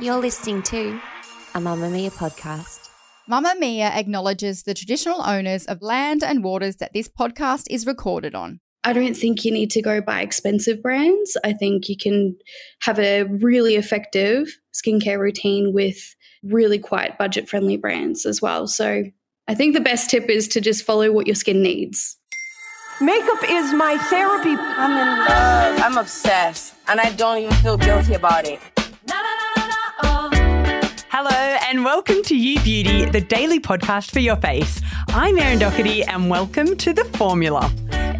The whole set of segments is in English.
You're listening to a Mamamia podcast. Mamamia acknowledges the traditional owners of land and waters that this podcast is recorded on. I don't think you need to go buy expensive brands. I think you can have a really effective skincare routine with really quite budget friendly brands as well. So I think the best tip is to just follow what your skin needs. Makeup is my therapy. I'm in love. I'm obsessed, and I don't even feel guilty about it. Hello, and welcome to You Beauty, the daily podcast for your face. I'm Erin Doherty, and welcome to The Formula.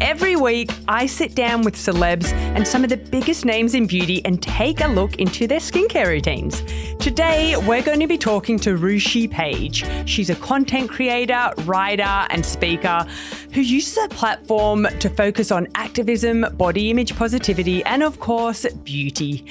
Every week, I sit down with celebs and some of the biggest names in beauty and take a look into their skincare routines. Today, we're going to be talking to Ruchi Page. She's a content creator, writer, and speaker who uses her platform to focus on activism, body image positivity, and of course, beauty.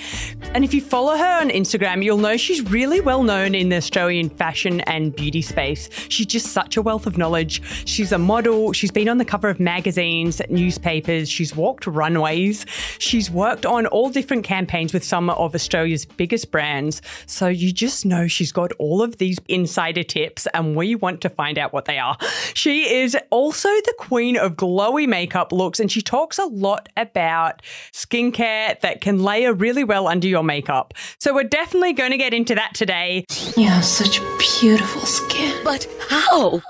And if you follow her on Instagram, you'll know she's really well known in the Australian fashion and beauty space. She's just such a wealth of knowledge. She's a model, she's been on the cover of magazines, newspapers, she's walked runways, she's worked on all different campaigns with some of Australia's biggest brands. So you just know she's got all of these insider tips, and we want to find out what they are. She is also the queen of glowy makeup looks, and she talks a lot about skincare that can layer really well under your makeup. So we're definitely going to get into that today. You have such beautiful skin. But how?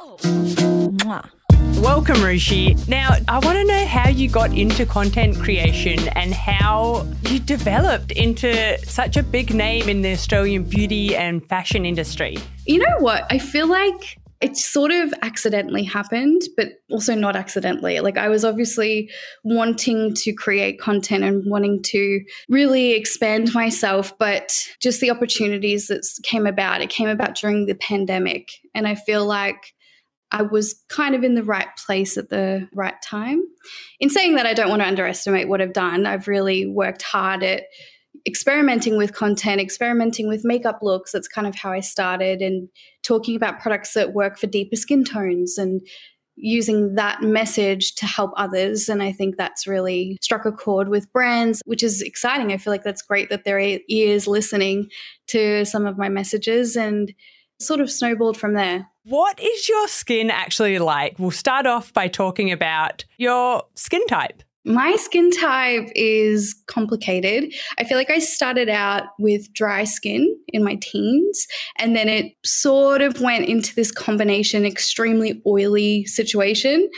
Welcome, Ruchi. Now, I want to know how you got into content creation and how you developed into such a big name in the Australian beauty and fashion industry. You know what? I feel like it sort of accidentally happened, but also not accidentally. Like, I was obviously wanting to create content and wanting to really expand myself, but just the opportunities that came about, it came about during the pandemic. And I feel like I was kind of in the right place at the right time. In saying that, I don't want to underestimate what I've done. I've really worked hard at experimenting with content, experimenting with makeup looks. That's kind of how I started, and talking about products that work for deeper skin tones and using that message to help others. And I think that's really struck a chord with brands, which is exciting. I feel like that's great that there are ears listening to some of my messages and sort of snowballed from there. What is your skin actually like? We'll start off by talking about your skin type. My skin type is complicated. I feel like I started out with dry skin in my teens, and then it sort of went into this combination extremely oily situation.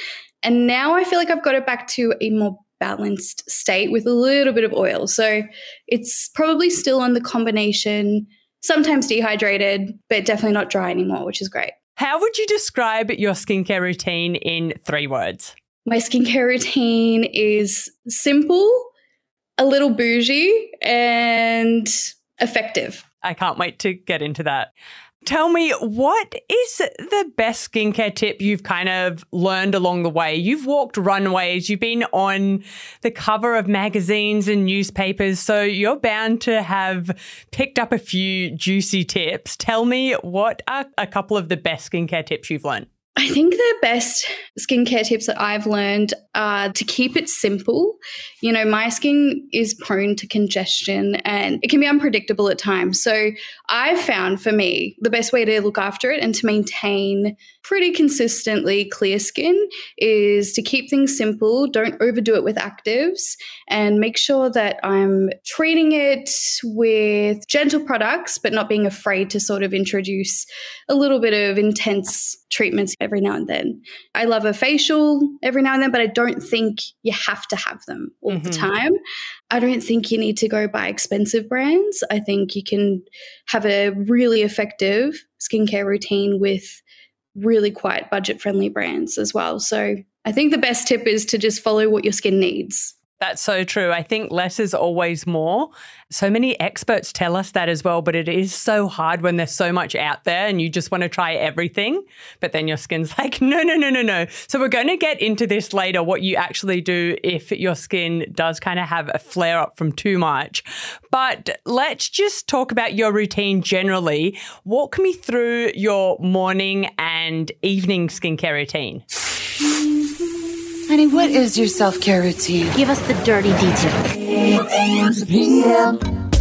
And now I feel like I've got it back to a more balanced state with a little bit of oil. So it's probably still on the combination, sometimes dehydrated, but definitely not dry anymore, which is great. How would you describe your skincare routine in three words? My skincare routine is simple, a little bougie, and effective. I can't wait to get into that. Tell me, what is the best skincare tip you've kind of learned along the way? You've walked runways, you've been on the cover of magazines and newspapers, so you're bound to have picked up a few juicy tips. Tell me, what are a couple of the best skincare tips you've learned? I think the best skincare tips that I've learned are to keep it simple. You know, my skin is prone to congestion and it can be unpredictable at times. So I've found for me the best way to look after it and to maintain pretty consistently clear skin is to keep things simple, don't overdo it with actives, and make sure that I'm treating it with gentle products, but not being afraid to sort of introduce a little bit of intense treatments every now and then. I love a facial every now and then, but I don't think you have to have them all mm-hmm. the time. I don't think you need to go buy expensive brands. I think you can have a really effective skincare routine with really quite budget friendly brands as well. So I think the best tip is to just follow what your skin needs. That's so true. I think less is always more. So many experts tell us that as well, but it is so hard when there's so much out there and you just want to try everything. But then your skin's like, no, no, no, no, no. So we're going to get into this later what you actually do if your skin does kind of have a flare up from too much. But let's just talk about your routine generally. Walk me through your morning and evening skincare routine. Honey, what is your self care routine? Give us the dirty details.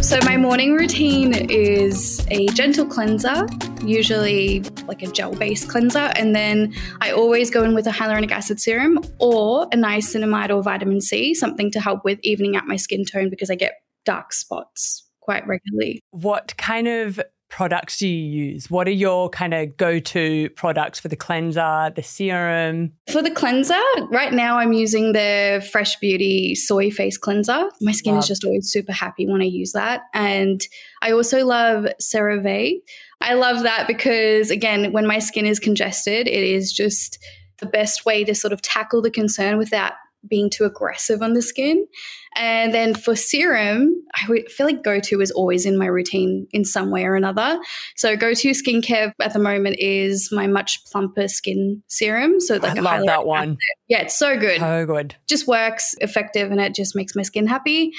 So, my morning routine is a gentle cleanser, usually like a gel based cleanser. And then I always go in with a hyaluronic acid serum or a niacinamide or vitamin C, something to help with evening out my skin tone because I get dark spots quite regularly. What kind of products do you use? What are your kind of go to products for the cleanser, the serum? For the cleanser, right now I'm using the Fresh Beauty Soy Face Cleanser. My skin is just always super happy when I use that. And I also love CeraVe. I love that because, again, when my skin is congested, it is just the best way to sort of tackle the concern without being too aggressive on the skin. And then for serum, I feel like go to is always in my routine in some way or another. So go to skincare at the moment is my much plumper skin serum. So like I love that one. Yeah, it's so good. So good. Just works effective and it just makes my skin happy.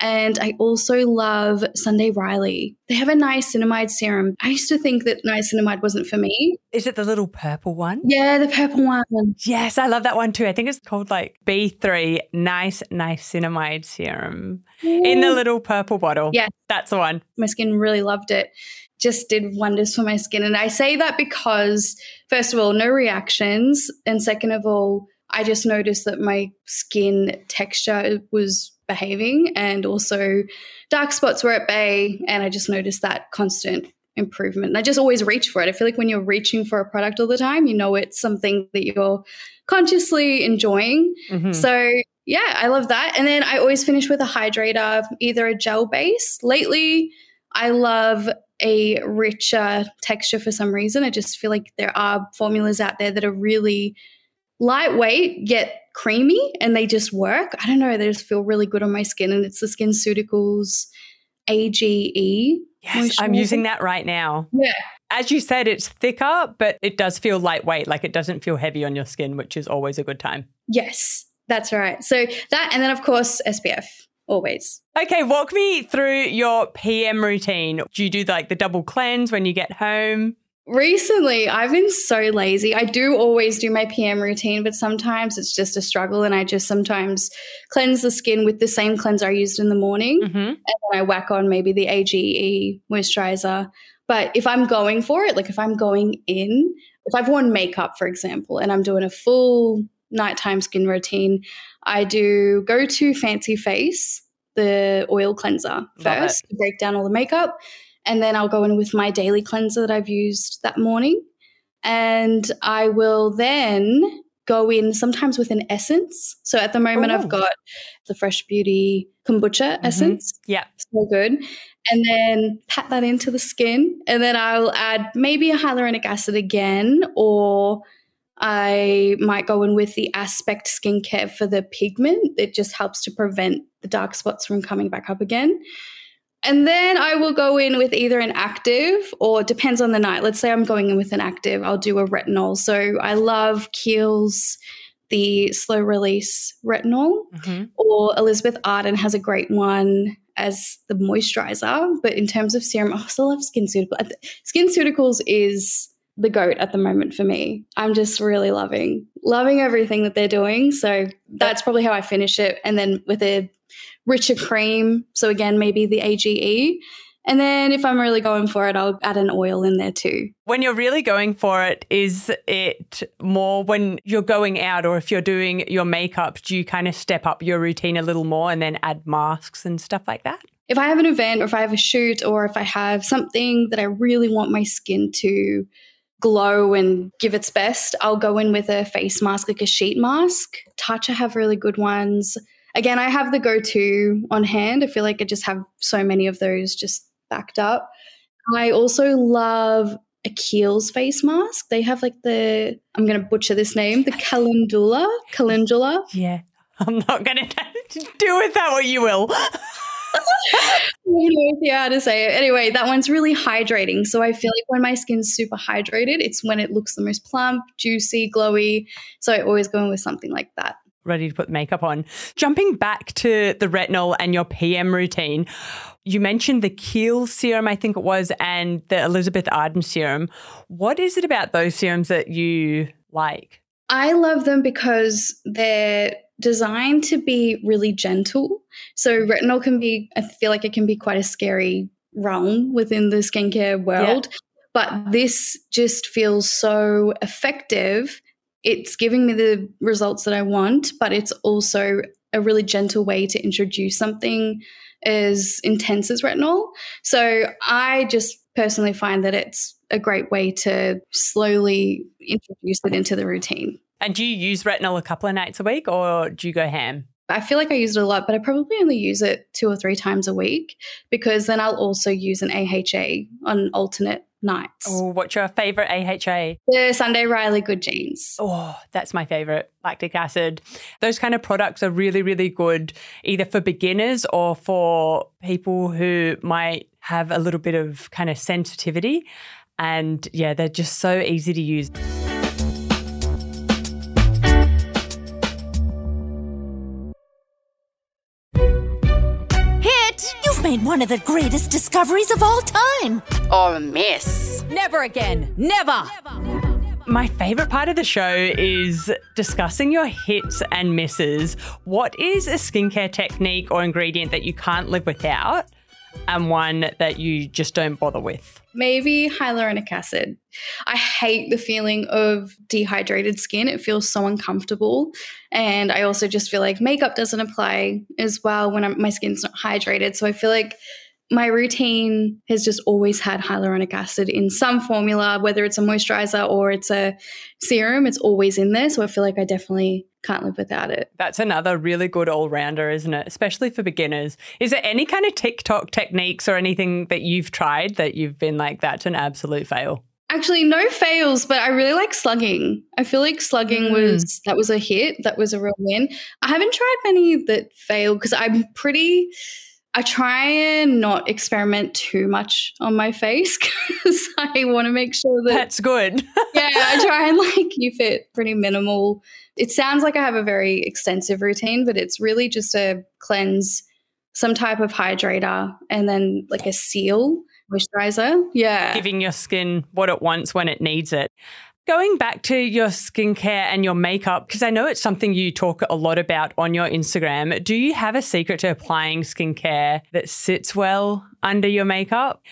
And I also love Sunday Riley. They have a niacinamide serum. I used to think that niacinamide wasn't for me. Is it the little purple one? Yeah, the purple one. Yes, I love that one too. I think it's called like B3 Nice Niacinamide Serum Ooh. in the little purple bottle. Yeah. That's the one. My skin really loved it. Just did wonders for my skin. And I say that because, first of all, no reactions. And second of all, I just noticed that my skin texture was behaving and also dark spots were at bay and i just noticed that constant improvement. And i just always reach for it. I feel like when you're reaching for a product all the time you know it's something that you're consciously enjoying. Mm-hmm. so yeah i love that. And then i always finish with a hydrator either a gel base. Lately i love a richer texture for some reason. I just feel like there are formulas out there that are really lightweight yet creamy and they just work. I don't know, they just feel really good on my skin and it's the SkinCeuticals AGE. Yes, I'm using that right now. Yeah. As you said, it's thicker, but it does feel lightweight. Like it doesn't feel heavy on your skin, which is always a good time. Yes, that's right. So that, and then of course, SPF always. Okay, walk me through your PM routine. Do you do like the double cleanse when you get home? Recently, I've been so lazy. I do always do my PM routine, but sometimes it's just a struggle. And I just sometimes cleanse the skin with the same cleanser I used in the morning. Mm-hmm. And then I whack on maybe the AGE moisturizer. But if I'm going for it, like if I'm going in, if I've worn makeup, for example, and I'm doing a full nighttime skin routine, I do go to Fancy Face, the oil cleanser first to break down all the makeup. And then I'll go in with my daily cleanser that I've used that morning. And I will then go in sometimes with an essence. So at the moment, oh. I've got the Fresh Beauty kombucha mm-hmm. essence. Yeah. So good. And then pat that into the skin. And then I'll add maybe a hyaluronic acid again, or I might go in with the Aspect skincare for the pigment. It just helps to prevent the dark spots from coming back up again. And then I will go in with either an active or depends on the night. Let's say I'm going in with an active, I'll do a retinol. So I love Kiehl's the slow release retinol, mm-hmm. or Elizabeth Arden has a great one as the moisturizer. But in terms of serum, I also love SkinCeuticals. SkinCeuticals is the goat at the moment for me. I'm just really loving loving everything that they're doing. So that's probably how I finish it. And then with a richer cream. So again, maybe the AGE. And then if I'm really going for it, I'll add an oil in there too. When you're really going for it, is it more when you're going out or if you're doing your makeup, do you kind of step up your routine a little more and then add masks and stuff like that? If I have an event or if I have a shoot or if I have something that I really want my skin to glow and give its best, I'll go in with a face mask, like a sheet mask. Tatcha have really good ones. Again, I have the go to on hand. I feel like I just have so many of those just backed up. I also love a Kiehl's face mask. They have like the, I'm going to butcher this name, the Calendula. Calendula. Yeah. I'm not going to do with that what you will. yeah, to say it. Anyway, that one's really hydrating. So I feel like when my skin's super hydrated, it's when it looks the most plump, juicy, glowy. So I always go in with something like that. Ready to put makeup on. Jumping back to the retinol and your PM routine, you mentioned the Kiehl serum, I think it was, and the Elizabeth Arden serum. What is it about those serums that you like? I love them because they're designed to be really gentle. So retinol can be, I feel like it can be quite a scary realm within the skincare world. Yeah. But this just feels so effective. It's giving me the results that I want, but it's also a really gentle way to introduce something as intense as retinol. So I just personally find that it's a great way to slowly introduce it into the routine. And do you use retinol a couple of nights a week or do you go ham? I feel like I use it a lot, but I probably only use it two or three times a week because then I'll also use an AHA on alternate nights. Oh, what's your favorite AHA? The Sunday Riley Good Jeans. Oh, that's my favorite. Lactic acid. Those kind of products are really, really good either for beginners or for people who might have a little bit of kind of sensitivity. And yeah, they're just so easy to use. Made one of the greatest discoveries of all time. Or a miss. Never again. Never. My favorite part of the show is discussing your hits and misses. What is a skincare technique or ingredient that you can't live without? And one that you just don't bother with? Maybe hyaluronic acid. I hate the feeling of dehydrated skin. It feels so uncomfortable. And I also just feel like makeup doesn't apply as well when I'm, my skin's not hydrated. So I feel like my routine has just always had hyaluronic acid in some formula, whether it's a moisturizer or it's a serum, it's always in there. So I feel like I definitely can't live without it. That's another really good all rounder, isn't it? Especially for beginners. Is there any kind of TikTok techniques or anything that you've tried that you've been like, that's an absolute fail? Actually, no fails, but I really like slugging. I feel like slugging mm. was that was a hit. That was a real win. I haven't tried many that failed because I'm pretty I try and not experiment too much on my face because I want to make sure that that's good. yeah, I try and like keep it pretty minimal. It sounds like I have a very extensive routine, but it's really just a cleanse, some type of hydrator, and then like a seal moisturizer. Yeah. Giving your skin what it wants when it needs it. Going back to your skincare and your makeup, because I know it's something you talk a lot about on your Instagram. Do you have a secret to applying skincare that sits well under your makeup?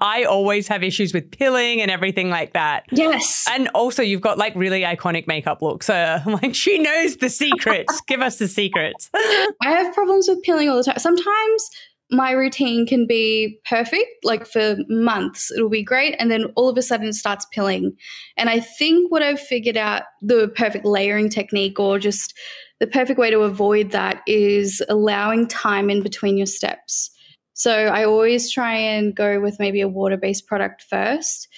I always have issues with pilling and everything like that. Yes. And also, you've got like really iconic makeup looks. So I'm like, she knows the secrets. Give us the secrets. I have problems with pilling all the time. Sometimes my routine can be perfect, like for months, it'll be great. And then all of a sudden it starts pilling. And I think what I've figured out the perfect layering technique or just the perfect way to avoid that is allowing time in between your steps. So I always try and go with maybe a water based product first.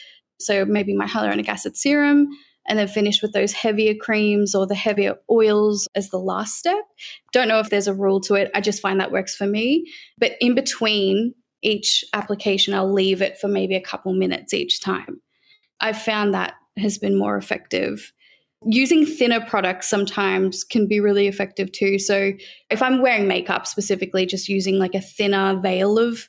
So maybe my hyaluronic acid serum, and then finish with those heavier creams or the heavier oils as the last step. Don't know if there's a rule to it. I just find that works for me. But in between each application, I'll leave it for maybe a couple minutes each time. I've found that has been more effective. Using thinner products sometimes can be really effective too. So if I'm wearing makeup specifically, just using like a thinner veil of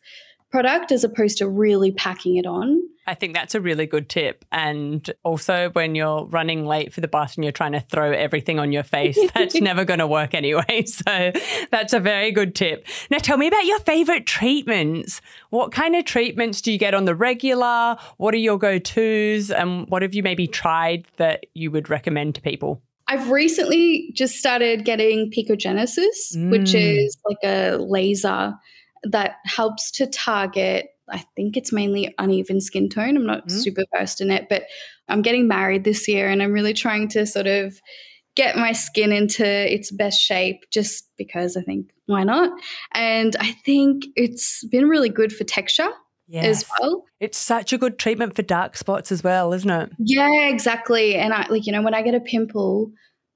product as opposed to really packing it on. I think that's a really good tip. And also, when you're running late for the bus and you're trying to throw everything on your face, that's never going to work anyway. So, that's a very good tip. Now, tell me about your favorite treatments. What kind of treatments do you get on the regular? What are your go tos? And what have you maybe tried that you would recommend to people? I've recently just started getting picogenesis, mm. which is like a laser that helps to target I think it's mainly uneven skin tone. I'm not mm-hmm. super versed in it, but I'm getting married this year and I'm really trying to sort of get my skin into its best shape just because I think why not? And I think it's been really good for texture. Yes. as well. It's such a good treatment for dark spots as well, isn't it? Yeah, exactly. And I like, you know, when I get a pimple,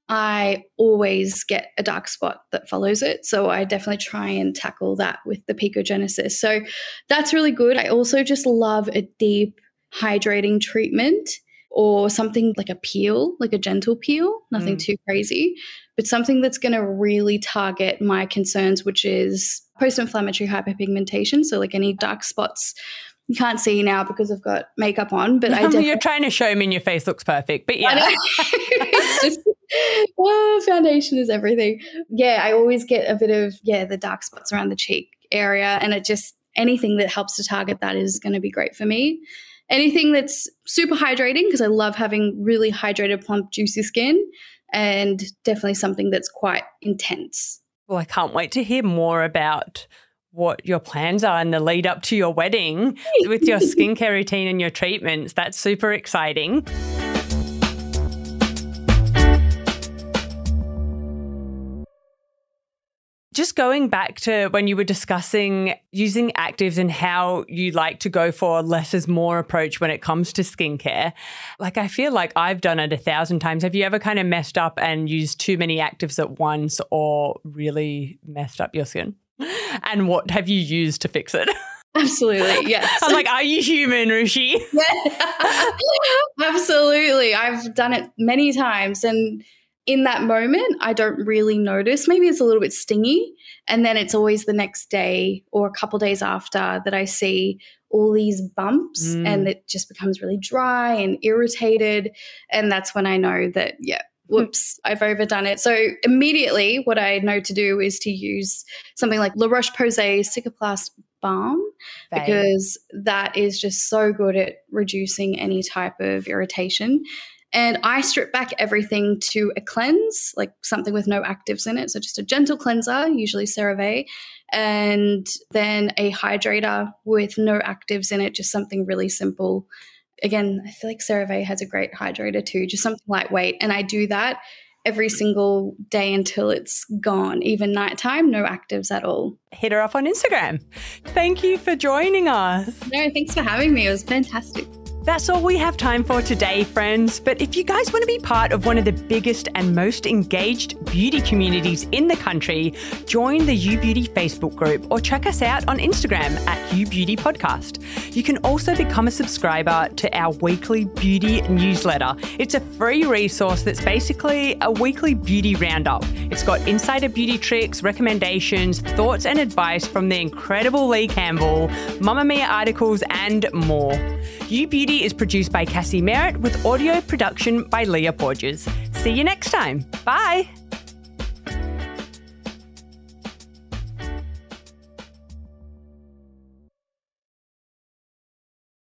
I always get a dark spot that follows it. So I definitely try and tackle that with the Picogenesis. So that's really good. I also just love a deep hydrating treatment or something like a peel, like a gentle peel, nothing mm. too crazy, but something that's going to really target my concerns, which is post inflammatory hyperpigmentation. So, like any dark spots you can't see now because I've got makeup on, but I you're trying to show me and your face looks perfect. But yeah, it's just oh, foundation is everything. Yeah, I always get a bit of yeah the dark spots around the cheek area, and it just anything that helps to target that is going to be great for me. Anything that's super hydrating because I love having really hydrated, plump, juicy skin, and definitely something that's quite intense. Well, I can't wait to hear more about what your plans are in the lead up to your wedding with your skincare routine and your treatments. That's super exciting. Just going back to when you were discussing using actives and how you like to go for less is more approach when it comes to skincare, like I feel like I've done it a thousand times. Have you ever kind of messed up and used too many actives at once or really messed up your skin? and what have you used to fix it? Absolutely, yes. I'm like, are you human, Rishi? Yeah. Absolutely. I've done it many times. And in that moment, I don't really notice. Maybe it's a little bit stingy. And then it's always the next day or a couple days after that I see all these bumps mm. and it just becomes really dry and irritated. And that's when I know that, yeah, whoops, I've overdone it. So immediately, what I know to do is to use something like La Roche Posay Cicaplast Balm because that is just so good at reducing any type of irritation. And I strip back everything to a cleanse, like something with no actives in it. So just a gentle cleanser, usually CeraVe, and then a hydrator with no actives in it, just something really simple again, I feel like CeraVe has a great hydrator too, just something lightweight. And I do that every single day until it's gone, even nighttime, no actives at all. Hit her up on Instagram. Thank you for joining us. No, thanks for having me. It was fantastic. That's all we have time for today, friends. But if you guys want to be part of one of the biggest and most engaged beauty communities in the country, join the You Beauty Facebook group or check us out on Instagram at You Beauty Podcast. You can also become a subscriber to our weekly beauty newsletter. It's a free resource that's basically a weekly beauty roundup. It's got insider beauty tricks, recommendations, thoughts, and advice from the incredible Leigh Campbell, Mamamia articles, and more. You Beauty is produced by Cassie Merritt with audio production by Leah Porges. See you next time. Bye.